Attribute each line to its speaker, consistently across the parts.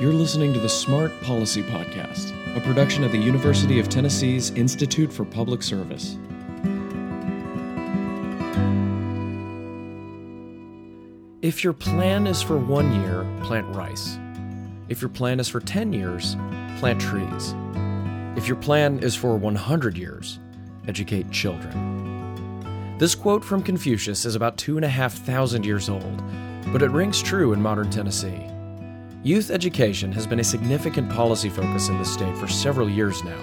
Speaker 1: You're listening to the Smart Policy Podcast, a production of the University of Tennessee's Institute for Public Service. If your plan is for one year, plant rice. If your plan is for 10 years, plant trees. If your plan is for 100 years, educate children. This quote from Confucius is about two and a half thousand years old, but it rings true in modern Tennessee. Youth education has been a significant policy focus in the state for several years now,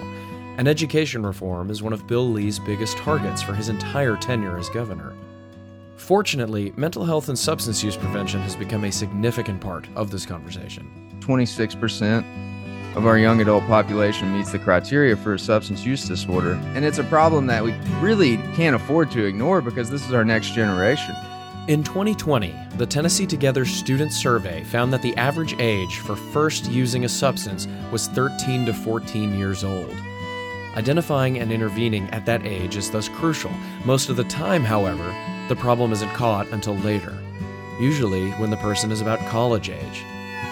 Speaker 1: and education reform is one of Bill Lee's biggest targets for his entire tenure as governor. Fortunately, mental health and substance use prevention has become a significant part of this conversation.
Speaker 2: 26% of our young adult population meets the criteria for a substance use disorder. And it's a problem that we really can't afford to ignore because this is our next generation.
Speaker 1: In 2020, the Tennessee Together Student Survey found that the average age for first using a substance was 13 to 14 years old. Identifying and intervening at that age is thus crucial. Most of the time, however, the problem isn't caught until later, usually when the person is about college age.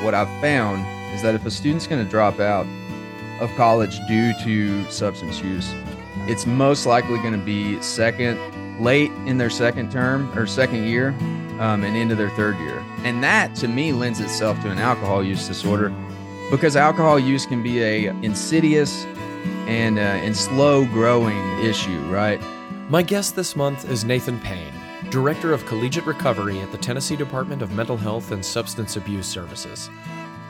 Speaker 2: What I've found is that if a student's going to drop out of college due to substance use, it's most likely going to be second, late in their second term or second year um, and into their third year. And that to me lends itself to an alcohol use disorder because alcohol use can be a insidious and, uh, and slow growing issue, right?
Speaker 1: My guest this month is Nathan Payne. Director of Collegiate Recovery at the Tennessee Department of Mental Health and Substance Abuse Services.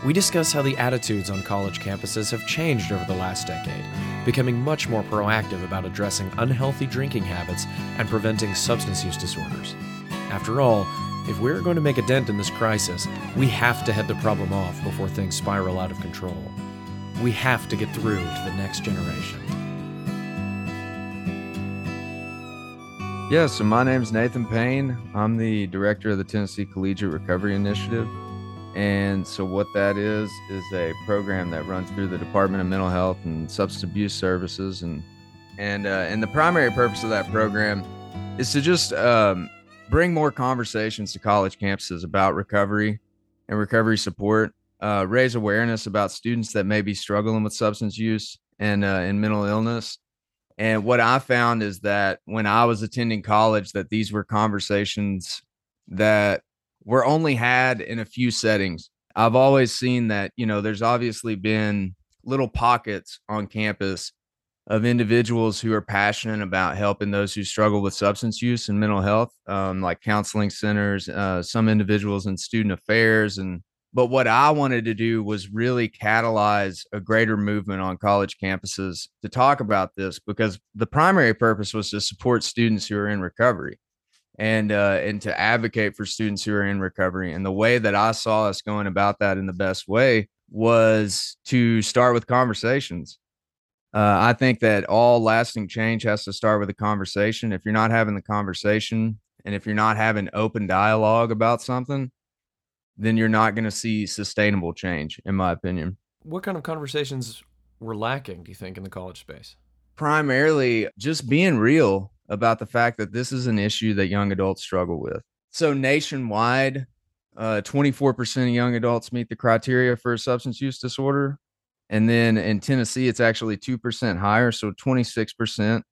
Speaker 1: We discuss how the attitudes on college campuses have changed over the last decade, becoming much more proactive about addressing unhealthy drinking habits and preventing substance use disorders. After all, if we're going to make a dent in this crisis, we have to head the problem off before things spiral out of control. We have to get through to the next generation.
Speaker 2: Yeah, so my name's Nathan Payne. I'm the director of the Tennessee Collegiate Recovery Initiative. And so, what that is, is a program that runs through the Department of Mental Health and Substance Abuse Services. And, and, uh, and the primary purpose of that program is to just um, bring more conversations to college campuses about recovery and recovery support, uh, raise awareness about students that may be struggling with substance use and, uh, and mental illness and what I found is that when I was attending college, that these were conversations that were only had in a few settings. I've always seen that, you know, there's obviously been little pockets on campus of individuals who are passionate about helping those who struggle with substance use and mental health, um, like counseling centers, uh, some individuals in student affairs and but what I wanted to do was really catalyze a greater movement on college campuses to talk about this because the primary purpose was to support students who are in recovery and uh, and to advocate for students who are in recovery. And the way that I saw us going about that in the best way was to start with conversations. Uh, I think that all lasting change has to start with a conversation. If you're not having the conversation and if you're not having open dialogue about something, then you're not going to see sustainable change, in my opinion.
Speaker 1: What kind of conversations were lacking, do you think, in the college space?
Speaker 2: Primarily just being real about the fact that this is an issue that young adults struggle with. So, nationwide, uh, 24% of young adults meet the criteria for a substance use disorder. And then in Tennessee, it's actually 2% higher. So, 26%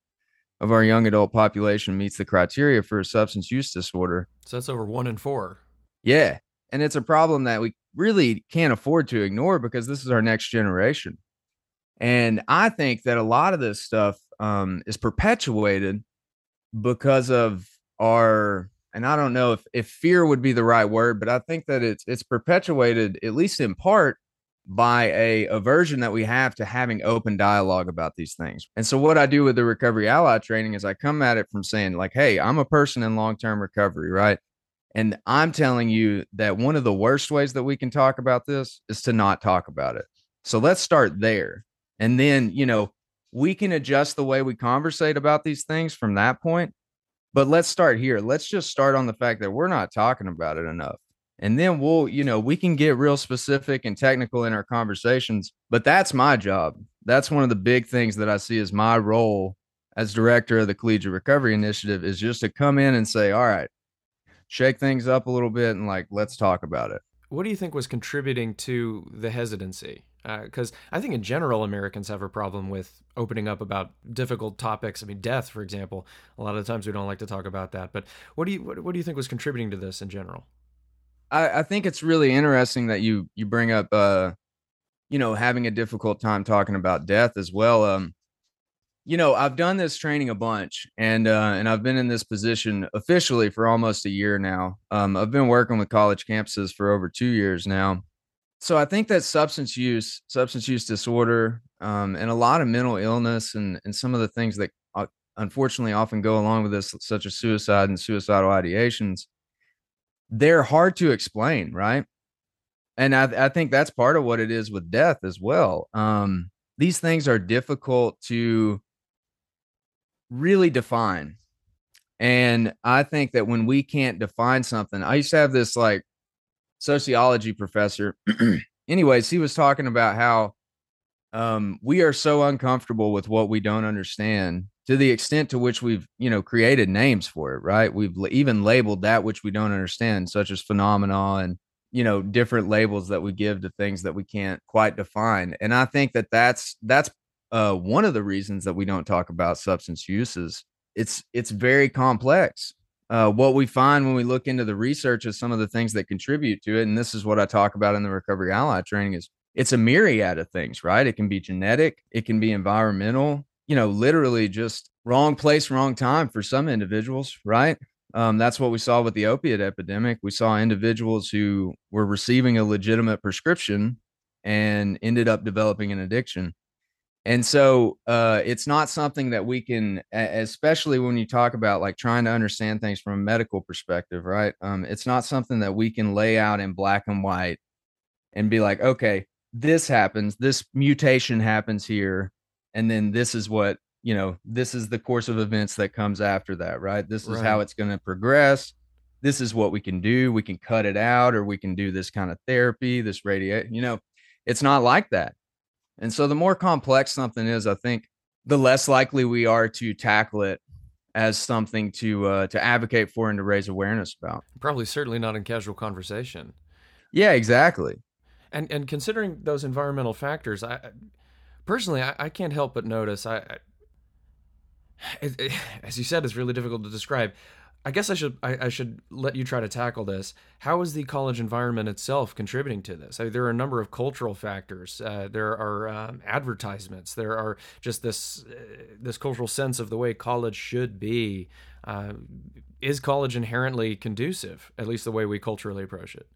Speaker 2: of our young adult population meets the criteria for a substance use disorder.
Speaker 1: So, that's over one in four.
Speaker 2: Yeah and it's a problem that we really can't afford to ignore because this is our next generation and i think that a lot of this stuff um, is perpetuated because of our and i don't know if, if fear would be the right word but i think that it's it's perpetuated at least in part by a aversion that we have to having open dialogue about these things. And so what I do with the recovery ally training is I come at it from saying like, "Hey, I'm a person in long-term recovery, right? And I'm telling you that one of the worst ways that we can talk about this is to not talk about it. So let's start there. And then, you know, we can adjust the way we conversate about these things from that point. But let's start here. Let's just start on the fact that we're not talking about it enough. And then we'll, you know, we can get real specific and technical in our conversations. But that's my job. That's one of the big things that I see as my role as director of the Collegiate Recovery Initiative is just to come in and say, all right, shake things up a little bit and like let's talk about it
Speaker 1: what do you think was contributing to the hesitancy? Because uh, I think in general Americans have a problem with opening up about difficult topics. I mean, death, for example. A lot of times we don't like to talk about that. But what do you what, what do you think was contributing to this in general?
Speaker 2: I, I think it's really interesting that you you bring up uh, you know having a difficult time talking about death as well. Um, you know, I've done this training a bunch, and uh, and I've been in this position officially for almost a year now. Um, I've been working with college campuses for over two years now. So I think that substance use, substance use disorder, um, and a lot of mental illness, and and some of the things that uh, unfortunately often go along with this, such as suicide and suicidal ideations, they're hard to explain, right? And I, I think that's part of what it is with death as well. Um, these things are difficult to really define. And I think that when we can't define something, I used to have this like sociology professor. Anyways, he was talking about how um, we are so uncomfortable with what we don't understand to the extent to which we've, you know, created names for it, right? We've even labeled that which we don't understand, such as phenomena and, you know, different labels that we give to things that we can't quite define. And I think that that's that's uh, one of the reasons that we don't talk about substance uses it's it's very complex. Uh, what we find when we look into the research is some of the things that contribute to it, and this is what I talk about in the recovery ally training is it's a myriad of things, right? It can be genetic, it can be environmental, you know, literally just wrong place, wrong time for some individuals, right? Um, that's what we saw with the opiate epidemic. We saw individuals who were receiving a legitimate prescription and ended up developing an addiction. And so uh, it's not something that we can, especially when you talk about like trying to understand things from a medical perspective, right? Um, it's not something that we can lay out in black and white and be like, okay, this happens, this mutation happens here, and then this is what you know, this is the course of events that comes after that, right? This is right. how it's going to progress. This is what we can do. We can cut it out, or we can do this kind of therapy, this radiate. You know, it's not like that and so the more complex something is, I think the less likely we are to tackle it as something to uh, to advocate for and to raise awareness about.
Speaker 1: Probably certainly not in casual conversation.
Speaker 2: Yeah, exactly.
Speaker 1: And and considering those environmental factors, I personally I, I can't help but notice I, I it, it, as you said, it's really difficult to describe. I guess I should I, I, should let you try to tackle this. How is the college environment itself contributing to this? I mean, there are a number of cultural factors. Uh, there are um, advertisements. There are just this uh, this cultural sense of the way college should be. Uh, is college inherently conducive, at least the way we culturally approach it?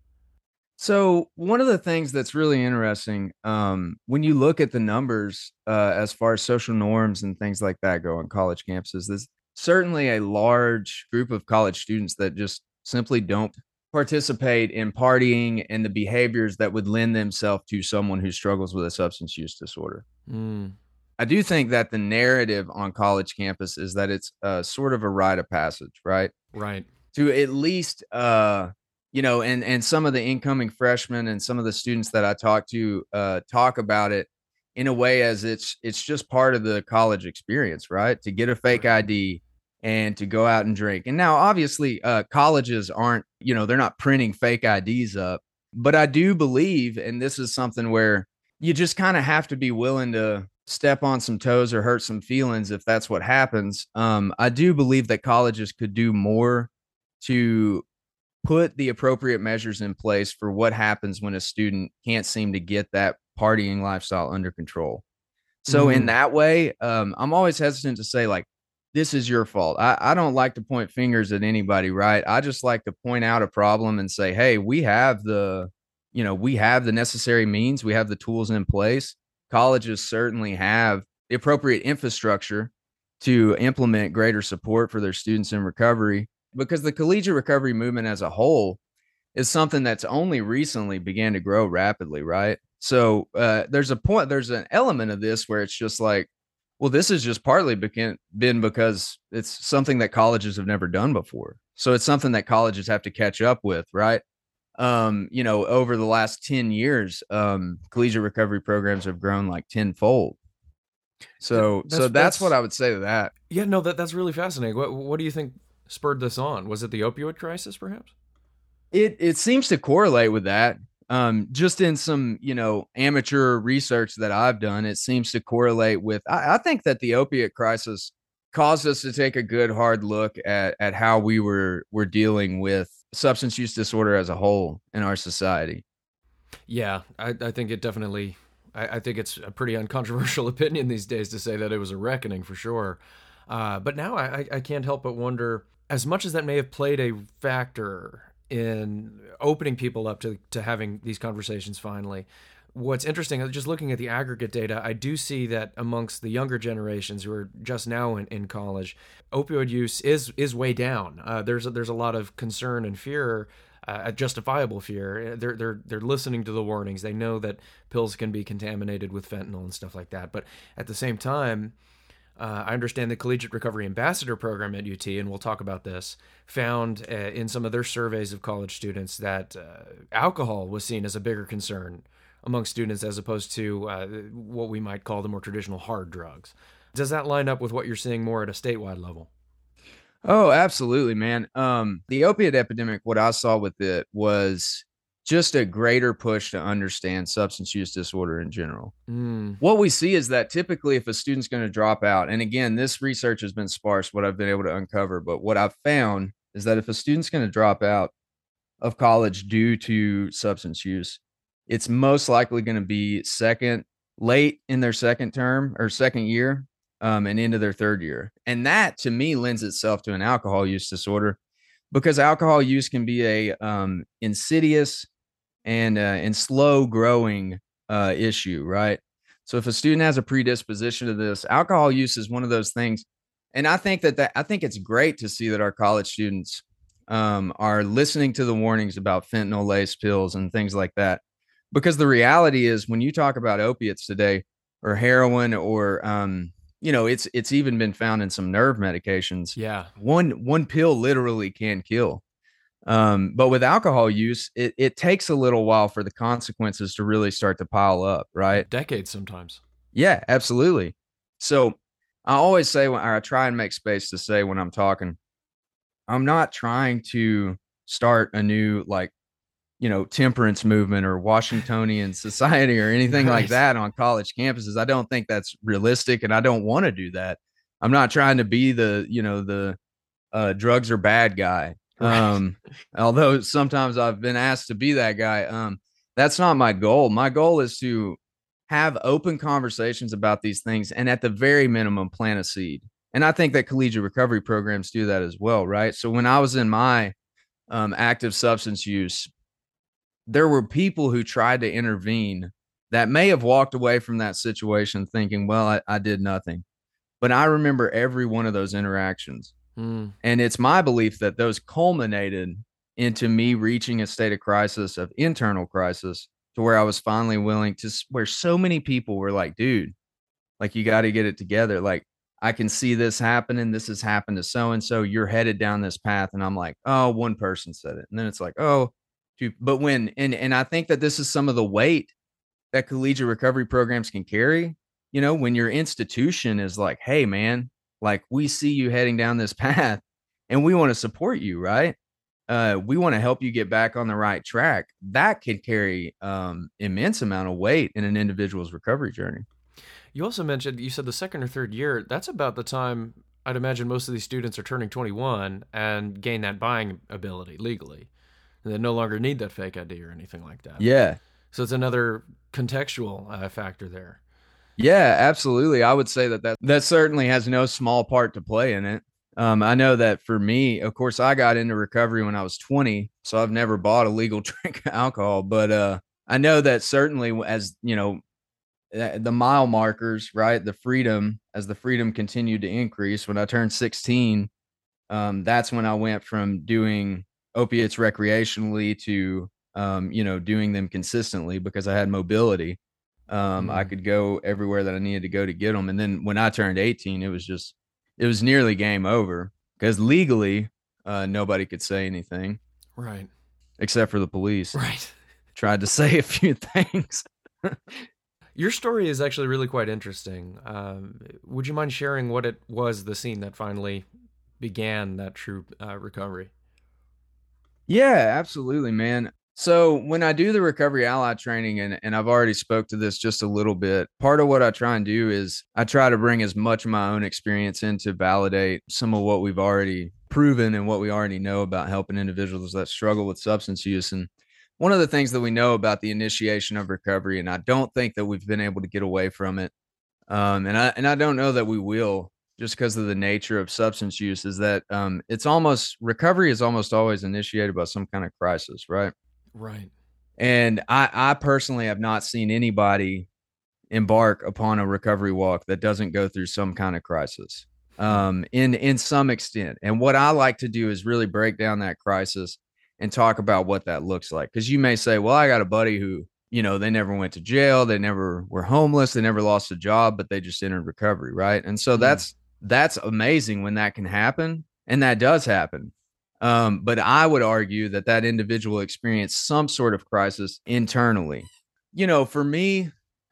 Speaker 2: So one of the things that's really interesting um, when you look at the numbers uh, as far as social norms and things like that go on college campuses, is certainly a large group of college students that just simply don't participate in partying and the behaviors that would lend themselves to someone who struggles with a substance use disorder. Mm. I do think that the narrative on college campus is that it's uh, sort of a rite of passage, right?
Speaker 1: Right.
Speaker 2: To at least, uh, you know, and and some of the incoming freshmen and some of the students that I talk to uh, talk about it in a way as it's it's just part of the college experience, right? To get a fake ID, and to go out and drink. And now, obviously, uh, colleges aren't, you know, they're not printing fake IDs up. But I do believe, and this is something where you just kind of have to be willing to step on some toes or hurt some feelings if that's what happens. Um, I do believe that colleges could do more to put the appropriate measures in place for what happens when a student can't seem to get that partying lifestyle under control. So, mm. in that way, um, I'm always hesitant to say, like, this is your fault. I, I don't like to point fingers at anybody, right? I just like to point out a problem and say, hey, we have the, you know, we have the necessary means, we have the tools in place. Colleges certainly have the appropriate infrastructure to implement greater support for their students in recovery because the collegiate recovery movement as a whole is something that's only recently began to grow rapidly, right? So uh, there's a point, there's an element of this where it's just like, well, this has just partly been because it's something that colleges have never done before. So it's something that colleges have to catch up with, right? Um, you know, over the last 10 years, um, collegiate recovery programs have grown like tenfold. So that's, so that's, that's, what I would say to that.
Speaker 1: Yeah, no, that that's really fascinating. What what do you think spurred this on? Was it the opioid crisis, perhaps?
Speaker 2: It it seems to correlate with that. Um, just in some you know amateur research that I've done, it seems to correlate with. I, I think that the opiate crisis caused us to take a good hard look at at how we were were dealing with substance use disorder as a whole in our society.
Speaker 1: Yeah, I, I think it definitely. I, I, think it's a pretty uncontroversial opinion these days to say that it was a reckoning for sure. Uh, but now I, I can't help but wonder, as much as that may have played a factor in opening people up to to having these conversations finally. What's interesting, just looking at the aggregate data, I do see that amongst the younger generations who are just now in, in college, opioid use is is way down. Uh, there's a, there's a lot of concern and fear uh, justifiable fear. They're they're they're listening to the warnings. They know that pills can be contaminated with fentanyl and stuff like that. But at the same time, uh, I understand the Collegiate Recovery Ambassador Program at UT, and we'll talk about this, found uh, in some of their surveys of college students that uh, alcohol was seen as a bigger concern among students as opposed to uh, what we might call the more traditional hard drugs. Does that line up with what you're seeing more at a statewide level?
Speaker 2: Oh, absolutely, man. Um, the opiate epidemic, what I saw with it was just a greater push to understand substance use disorder in general. Mm. What we see is that typically, if a student's going to drop out, and again, this research has been sparse, what I've been able to uncover, but what I've found is that if a student's going to drop out of college due to substance use, it's most likely going to be second, late in their second term or second year, um, and into their third year. And that to me lends itself to an alcohol use disorder because alcohol use can be a um, insidious and uh, and slow growing uh, issue, right? So if a student has a predisposition to this, alcohol use is one of those things. And I think that, that I think it's great to see that our college students um, are listening to the warnings about fentanyl laced pills and things like that. Because the reality is, when you talk about opiates today, or heroin, or um, you know, it's it's even been found in some nerve medications.
Speaker 1: Yeah,
Speaker 2: one one pill literally can kill. Um, but with alcohol use, it, it takes a little while for the consequences to really start to pile up, right?
Speaker 1: Decades sometimes.
Speaker 2: Yeah, absolutely. So I always say when I try and make space to say when I'm talking, I'm not trying to start a new like you know temperance movement or Washingtonian society or anything like that on college campuses. I don't think that's realistic, and I don't want to do that. I'm not trying to be the you know the uh, drugs are bad guy. Um, although sometimes I've been asked to be that guy. Um, that's not my goal. My goal is to have open conversations about these things and at the very minimum plant a seed. And I think that collegiate recovery programs do that as well, right? So when I was in my um, active substance use, there were people who tried to intervene that may have walked away from that situation thinking, well, I, I did nothing. But I remember every one of those interactions. Mm. And it's my belief that those culminated into me reaching a state of crisis, of internal crisis, to where I was finally willing to, where so many people were like, dude, like, you got to get it together. Like, I can see this happening. This has happened to so and so. You're headed down this path. And I'm like, oh, one person said it. And then it's like, oh, two. But when, and, and I think that this is some of the weight that collegiate recovery programs can carry. You know, when your institution is like, hey, man, like we see you heading down this path and we want to support you, right? Uh, we want to help you get back on the right track. That can carry um, immense amount of weight in an individual's recovery journey.
Speaker 1: You also mentioned you said the second or third year. That's about the time I'd imagine most of these students are turning 21 and gain that buying ability legally. And they no longer need that fake ID or anything like that.
Speaker 2: Yeah.
Speaker 1: So it's another contextual uh, factor there.
Speaker 2: Yeah, absolutely. I would say that that, that certainly has no small part to play in it. Um, I know that for me, of course, I got into recovery when I was 20, so I've never bought a legal drink of alcohol, but uh, I know that certainly as you know, the mile markers, right? The freedom as the freedom continued to increase. When I turned 16, um, that's when I went from doing opiates recreationally to um, you know doing them consistently because I had mobility. Um, mm. I could go everywhere that I needed to go to get them. And then when I turned 18, it was just, it was nearly game over because legally, uh, nobody could say anything.
Speaker 1: Right.
Speaker 2: Except for the police.
Speaker 1: Right.
Speaker 2: Tried to say a few things.
Speaker 1: Your story is actually really quite interesting. Um, would you mind sharing what it was, the scene that finally began that true uh, recovery?
Speaker 2: Yeah, absolutely, man. So when I do the recovery ally training, and, and I've already spoke to this just a little bit, part of what I try and do is I try to bring as much of my own experience in to validate some of what we've already proven and what we already know about helping individuals that struggle with substance use. And one of the things that we know about the initiation of recovery, and I don't think that we've been able to get away from it, um, and I and I don't know that we will, just because of the nature of substance use, is that um, it's almost recovery is almost always initiated by some kind of crisis, right?
Speaker 1: Right.
Speaker 2: And I, I personally have not seen anybody embark upon a recovery walk that doesn't go through some kind of crisis um, in in some extent. And what I like to do is really break down that crisis and talk about what that looks like. Because you may say, "Well, I got a buddy who, you know, they never went to jail, they never were homeless, they never lost a job, but they just entered recovery, right?" And so that's that's amazing when that can happen, and that does happen. Um, but I would argue that that individual experienced some sort of crisis internally. You know, for me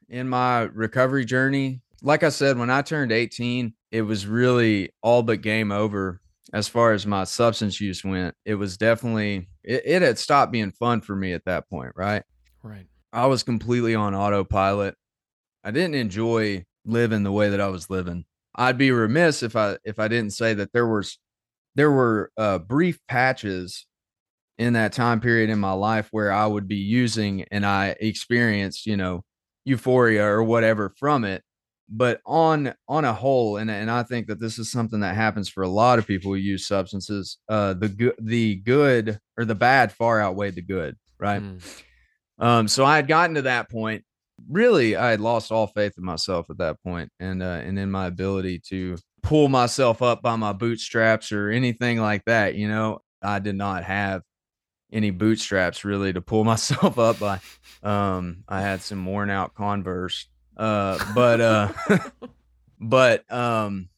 Speaker 2: in my recovery journey, like I said, when I turned 18, it was really all but game over as far as my substance use went. It was definitely, it, it had stopped being fun for me at that point, right?
Speaker 1: Right.
Speaker 2: I was completely on autopilot. I didn't enjoy living the way that I was living. I'd be remiss if I if I didn't say that there was there were uh, brief patches in that time period in my life where I would be using and I experienced, you know, euphoria or whatever from it. But on on a whole, and and I think that this is something that happens for a lot of people who use substances. Uh, the good the good or the bad far outweighed the good, right? Mm. Um, so I had gotten to that point. Really, I had lost all faith in myself at that point, and uh, and in my ability to pull myself up by my bootstraps or anything like that. You know, I did not have any bootstraps really to pull myself up by. Um, I had some worn out Converse, uh, but uh, but um,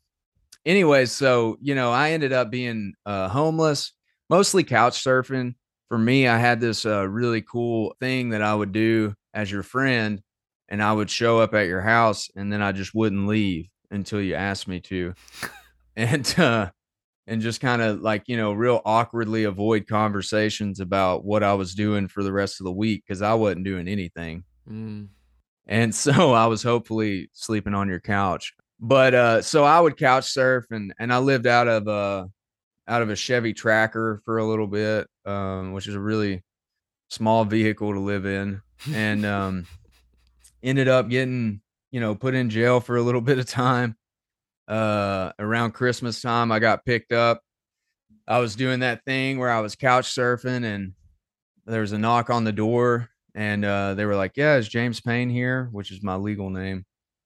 Speaker 2: anyways, so you know, I ended up being uh, homeless, mostly couch surfing. For me, I had this uh, really cool thing that I would do as your friend, and I would show up at your house, and then I just wouldn't leave until you asked me to. and uh and just kind of like, you know, real awkwardly avoid conversations about what I was doing for the rest of the week because I wasn't doing anything. Mm. And so I was hopefully sleeping on your couch. But uh so I would couch surf and and I lived out of uh out of a Chevy Tracker for a little bit, um, which is a really small vehicle to live in. And um ended up getting you know, put in jail for a little bit of time. Uh, around Christmas time, I got picked up. I was doing that thing where I was couch surfing and there was a knock on the door and uh, they were like, "Yeah, is James Payne here?" Which is my legal name.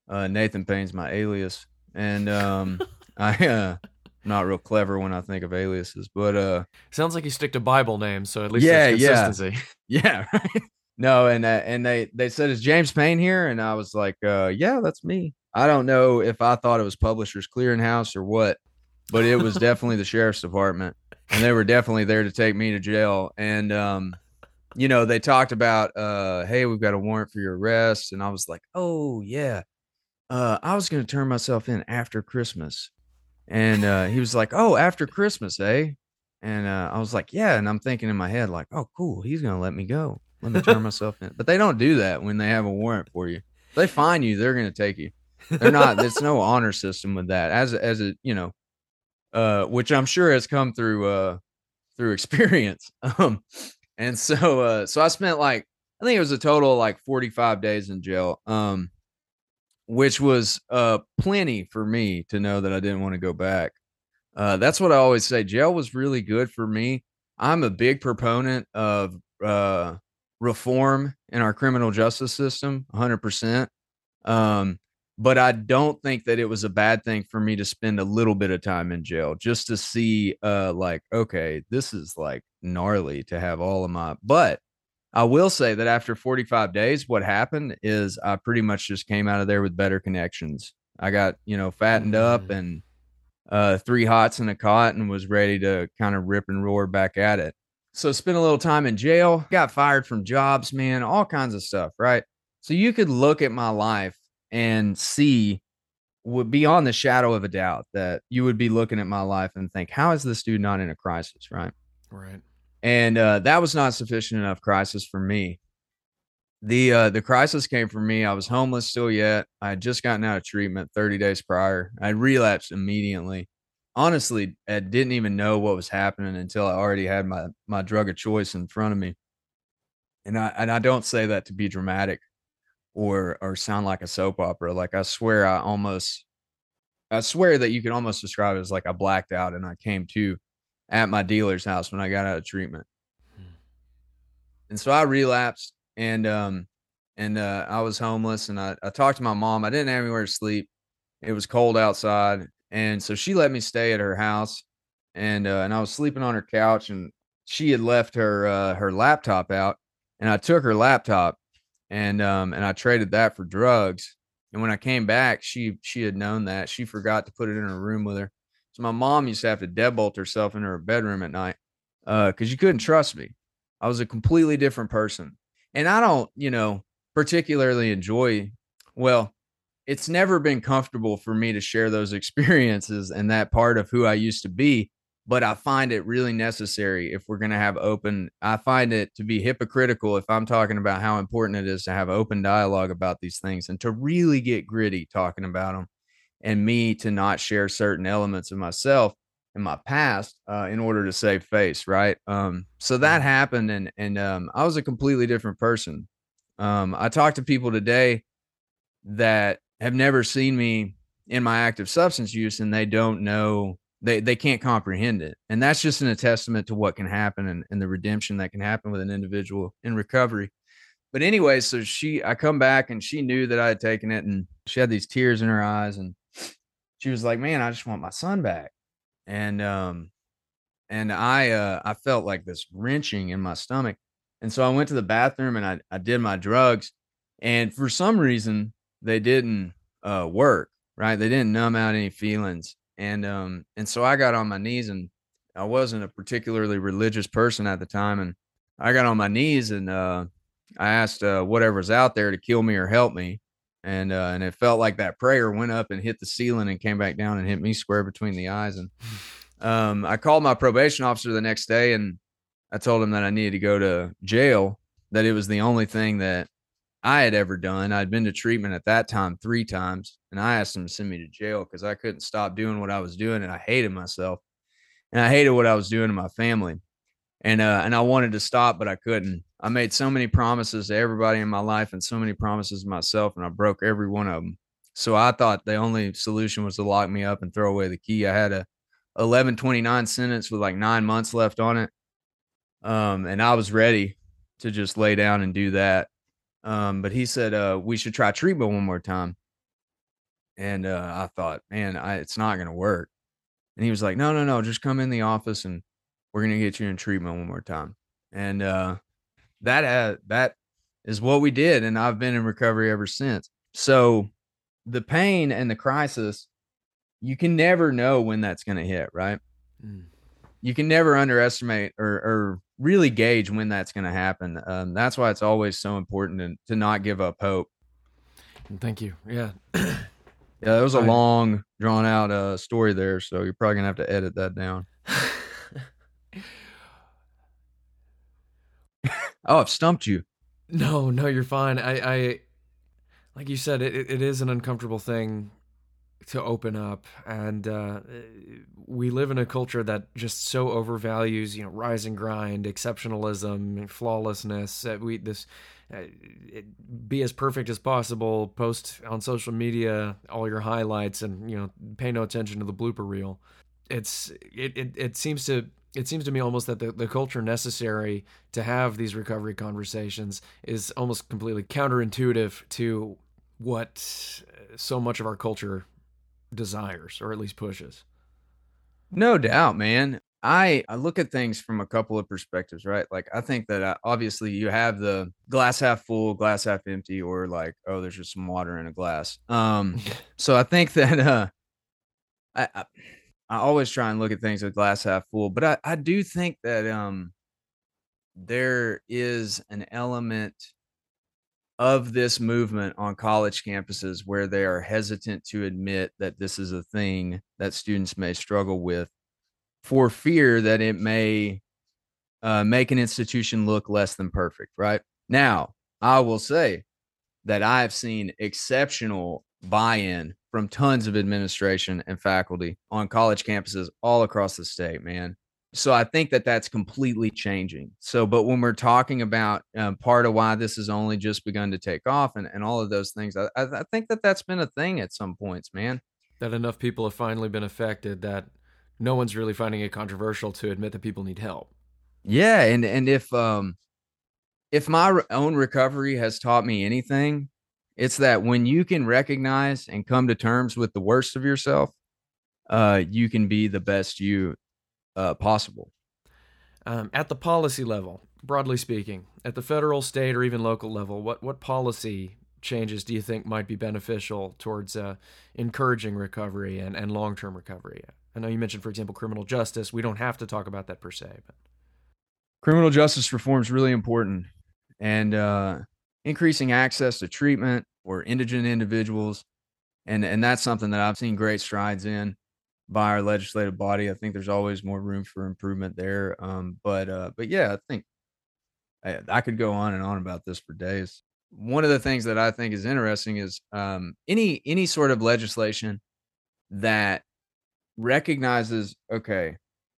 Speaker 2: Uh, Nathan Payne's my alias, and um, I uh, not real clever when I think of aliases, but uh,
Speaker 1: sounds like you stick to Bible names, so at least yeah, consistency.
Speaker 2: Yeah, yeah, right. No, and uh, and they they said is James Payne here, and I was like, uh, yeah, that's me. I don't know if I thought it was Publishers Clearinghouse or what, but it was definitely the sheriff's department, and they were definitely there to take me to jail. And um, you know, they talked about, uh, hey, we've got a warrant for your arrest, and I was like, oh yeah, uh, I was going to turn myself in after Christmas, and uh, he was like, oh, after Christmas, eh? And uh, I was like, yeah, and I'm thinking in my head like, oh, cool, he's going to let me go. Let me turn myself in. But they don't do that when they have a warrant for you. If they find you, they're going to take you. They're not. there's no honor system with that. As as a you know, uh, which I'm sure has come through uh through experience. Um, and so uh, so I spent like I think it was a total of like 45 days in jail. Um, which was uh plenty for me to know that I didn't want to go back. Uh, that's what I always say. Jail was really good for me. I'm a big proponent of uh reform in our criminal justice system 100% um, but i don't think that it was a bad thing for me to spend a little bit of time in jail just to see uh like okay this is like gnarly to have all of my but i will say that after 45 days what happened is i pretty much just came out of there with better connections. I got you know fattened mm. up and uh three hots in a cot and was ready to kind of rip and roar back at it so spent a little time in jail, got fired from jobs, man, all kinds of stuff, right? So you could look at my life and see would beyond the shadow of a doubt that you would be looking at my life and think, how is this dude not in a crisis, right?
Speaker 1: Right.
Speaker 2: and uh, that was not sufficient enough crisis for me. The uh, the crisis came for me. I was homeless still yet. I had just gotten out of treatment 30 days prior. I relapsed immediately. Honestly, I didn't even know what was happening until I already had my my drug of choice in front of me. And I and I don't say that to be dramatic or or sound like a soap opera. Like I swear I almost I swear that you can almost describe it as like I blacked out and I came to at my dealer's house when I got out of treatment. Hmm. And so I relapsed and um and uh I was homeless and I, I talked to my mom. I didn't have anywhere to sleep. It was cold outside. And so she let me stay at her house and uh and I was sleeping on her couch and she had left her uh her laptop out and I took her laptop and um and I traded that for drugs. And when I came back, she she had known that. She forgot to put it in her room with her. So my mom used to have to deadbolt herself in her bedroom at night because uh, you couldn't trust me. I was a completely different person. And I don't, you know, particularly enjoy, well, it's never been comfortable for me to share those experiences and that part of who I used to be. But I find it really necessary if we're going to have open, I find it to be hypocritical if I'm talking about how important it is to have open dialogue about these things and to really get gritty talking about them and me to not share certain elements of myself in my past uh, in order to save face right um, so that happened and and um, i was a completely different person um, i talked to people today that have never seen me in my active substance use and they don't know they they can't comprehend it. And that's just an a testament to what can happen and, and the redemption that can happen with an individual in recovery. But anyway so she i come back and she knew that i had taken it and she had these tears in her eyes and she was like, "Man, I just want my son back," and um, and I uh, I felt like this wrenching in my stomach, and so I went to the bathroom and I I did my drugs, and for some reason they didn't uh work right they didn't numb out any feelings and um and so i got on my knees and i wasn't a particularly religious person at the time and i got on my knees and uh i asked uh whatever's out there to kill me or help me and uh, and it felt like that prayer went up and hit the ceiling and came back down and hit me square between the eyes. And um, I called my probation officer the next day and I told him that I needed to go to jail. That it was the only thing that I had ever done. I'd been to treatment at that time three times, and I asked him to send me to jail because I couldn't stop doing what I was doing, and I hated myself, and I hated what I was doing to my family, and uh, and I wanted to stop, but I couldn't. I made so many promises to everybody in my life and so many promises to myself, and I broke every one of them. So I thought the only solution was to lock me up and throw away the key. I had a 1129 sentence with like nine months left on it. Um, and I was ready to just lay down and do that. Um, but he said, uh, we should try treatment one more time. And uh, I thought, man, I, it's not going to work. And he was like, no, no, no, just come in the office and we're going to get you in treatment one more time. And uh, that uh, that is what we did, and I've been in recovery ever since. So the pain and the crisis, you can never know when that's going to hit, right? Mm. You can never underestimate or, or really gauge when that's going to happen. Um, that's why it's always so important to, to not give up hope.
Speaker 1: Thank you. Yeah.
Speaker 2: yeah, that was a long, drawn out uh, story there. So you're probably going to have to edit that down. Oh, I've stumped you.
Speaker 1: No, no, you're fine. I, I like you said, it, it is an uncomfortable thing to open up, and uh, we live in a culture that just so overvalues, you know, rise and grind, exceptionalism, flawlessness. Uh, we this uh, it, be as perfect as possible. Post on social media all your highlights, and you know, pay no attention to the blooper reel. It's it it, it seems to it seems to me almost that the, the culture necessary to have these recovery conversations is almost completely counterintuitive to what so much of our culture desires or at least pushes.
Speaker 2: No doubt, man. I I look at things from a couple of perspectives, right? Like I think that uh, obviously you have the glass half full, glass half empty, or like oh, there's just some water in a glass. Um, so I think that uh, I, I I always try and look at things with glass half full, but I, I do think that um there is an element of this movement on college campuses where they are hesitant to admit that this is a thing that students may struggle with for fear that it may uh, make an institution look less than perfect, right? Now, I will say that I've seen exceptional buy in from tons of administration and faculty on college campuses all across the state, man. So I think that that's completely changing. So, but when we're talking about um, part of why this has only just begun to take off and, and all of those things, I, I think that that's been a thing at some points, man.
Speaker 1: That enough people have finally been affected that no one's really finding it controversial to admit that people need help.
Speaker 2: Yeah, and and if um if my own recovery has taught me anything, it's that when you can recognize and come to terms with the worst of yourself, uh, you can be the best you uh, possible.
Speaker 1: Um, at the policy level, broadly speaking, at the federal, state, or even local level, what what policy changes do you think might be beneficial towards uh, encouraging recovery and, and long term recovery? I know you mentioned, for example, criminal justice. We don't have to talk about that per se, but
Speaker 2: criminal justice reform is really important, and uh, increasing access to treatment for indigent individuals, and and that's something that I've seen great strides in by our legislative body. I think there's always more room for improvement there. Um, but uh, but yeah, I think I, I, could go on and on about this for days. One of the things that I think is interesting is um, any any sort of legislation that recognizes okay,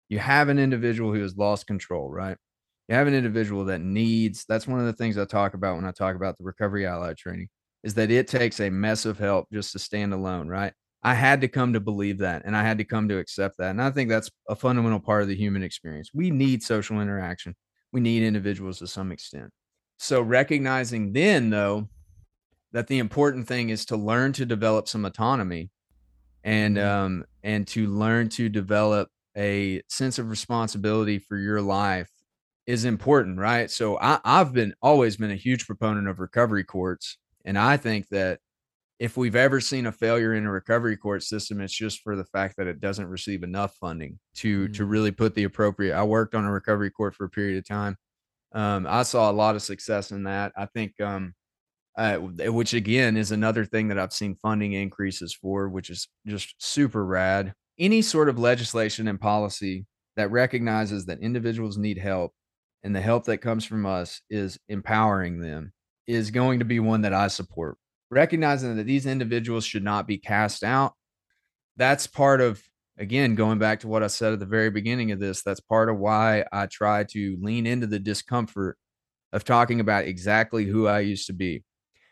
Speaker 2: you have an individual who has lost control, right? You have an individual that needs. That's one of the things I talk about when I talk about the recovery allied training is that it takes a mess of help just to stand alone, right? I had to come to believe that and I had to come to accept that. And I think that's a fundamental part of the human experience. We need social interaction, we need individuals to some extent. So, recognizing then, though, that the important thing is to learn to develop some autonomy and mm-hmm. um and to learn to develop a sense of responsibility for your life is important right so I, i've been always been a huge proponent of recovery courts and i think that if we've ever seen a failure in a recovery court system, it's just for the fact that it doesn't receive enough funding to mm-hmm. to really put the appropriate. I worked on a recovery court for a period of time. Um, I saw a lot of success in that. I think, um, uh, which again is another thing that I've seen funding increases for, which is just super rad. Any sort of legislation and policy that recognizes that individuals need help and the help that comes from us is empowering them is going to be one that I support recognizing that these individuals should not be cast out. That's part of, again, going back to what I said at the very beginning of this, that's part of why I try to lean into the discomfort of talking about exactly who I used to be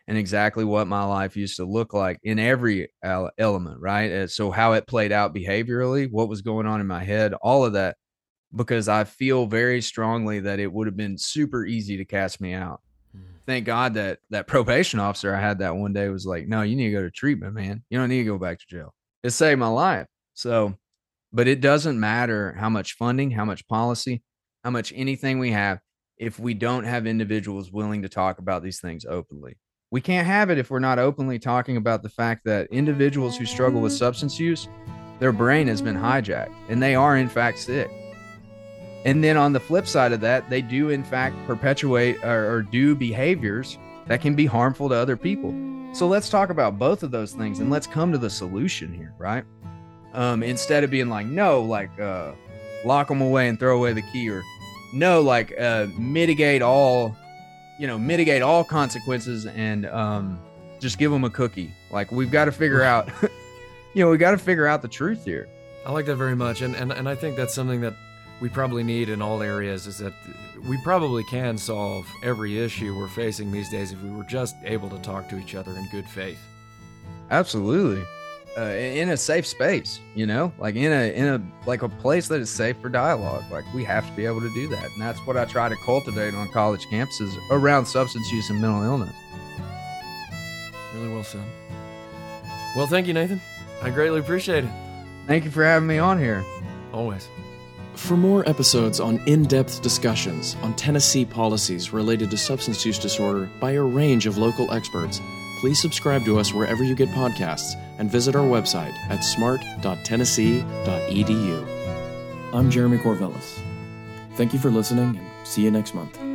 Speaker 2: and exactly what my life used to look like in every element, right? So, how it played out behaviorally, what was going on in my head, all of that, because I feel very strongly that it would have been super easy to cast me out Mm. thank God that that probation officer I had that one day was like, no, you need to go to treatment, man. You don't need to go back to jail. It saved my life. So, but it doesn't matter how much funding, how much policy, how much anything we have if we don't have individuals willing to talk about these things openly. We can't have it if we're not openly talking about the fact that individuals who struggle with substance use, their brain has been hijacked and they are in fact sick. And then on the flip side of that, they do in fact perpetuate or, or, do behaviors that can be harmful to other people. So let's talk about both of those things and let's come to the solution here, right? Um, instead of being like, no, like uh, lock them away and throw away the key, or no, like uh, mitigate all, you know, mitigate all consequences and um, just give them a cookie. Like we've got to figure out, you know, we got to figure out the truth here.
Speaker 1: I like that very much, and and and I think that's something that we probably need in all areas is that we probably can solve every issue we're facing these days if we were just able to talk to each other in good faith.
Speaker 2: Absolutely. Uh, in a safe space, you know, like in a in a like a place that is safe for dialogue. Like we have to be able to do that, and that's what I try to cultivate on college campuses around substance use and mental illness.
Speaker 1: Really well said. Well, thank you, Nathan. I greatly appreciate it.
Speaker 2: Thank you for having me on here.
Speaker 1: Always.
Speaker 3: For more episodes on in depth discussions on Tennessee policies related to substance use disorder by a range of local experts, please subscribe to us wherever you get podcasts and visit our website at smart.tennessee.edu. I'm Jeremy Kourvelas. Thank you for listening and see you next month.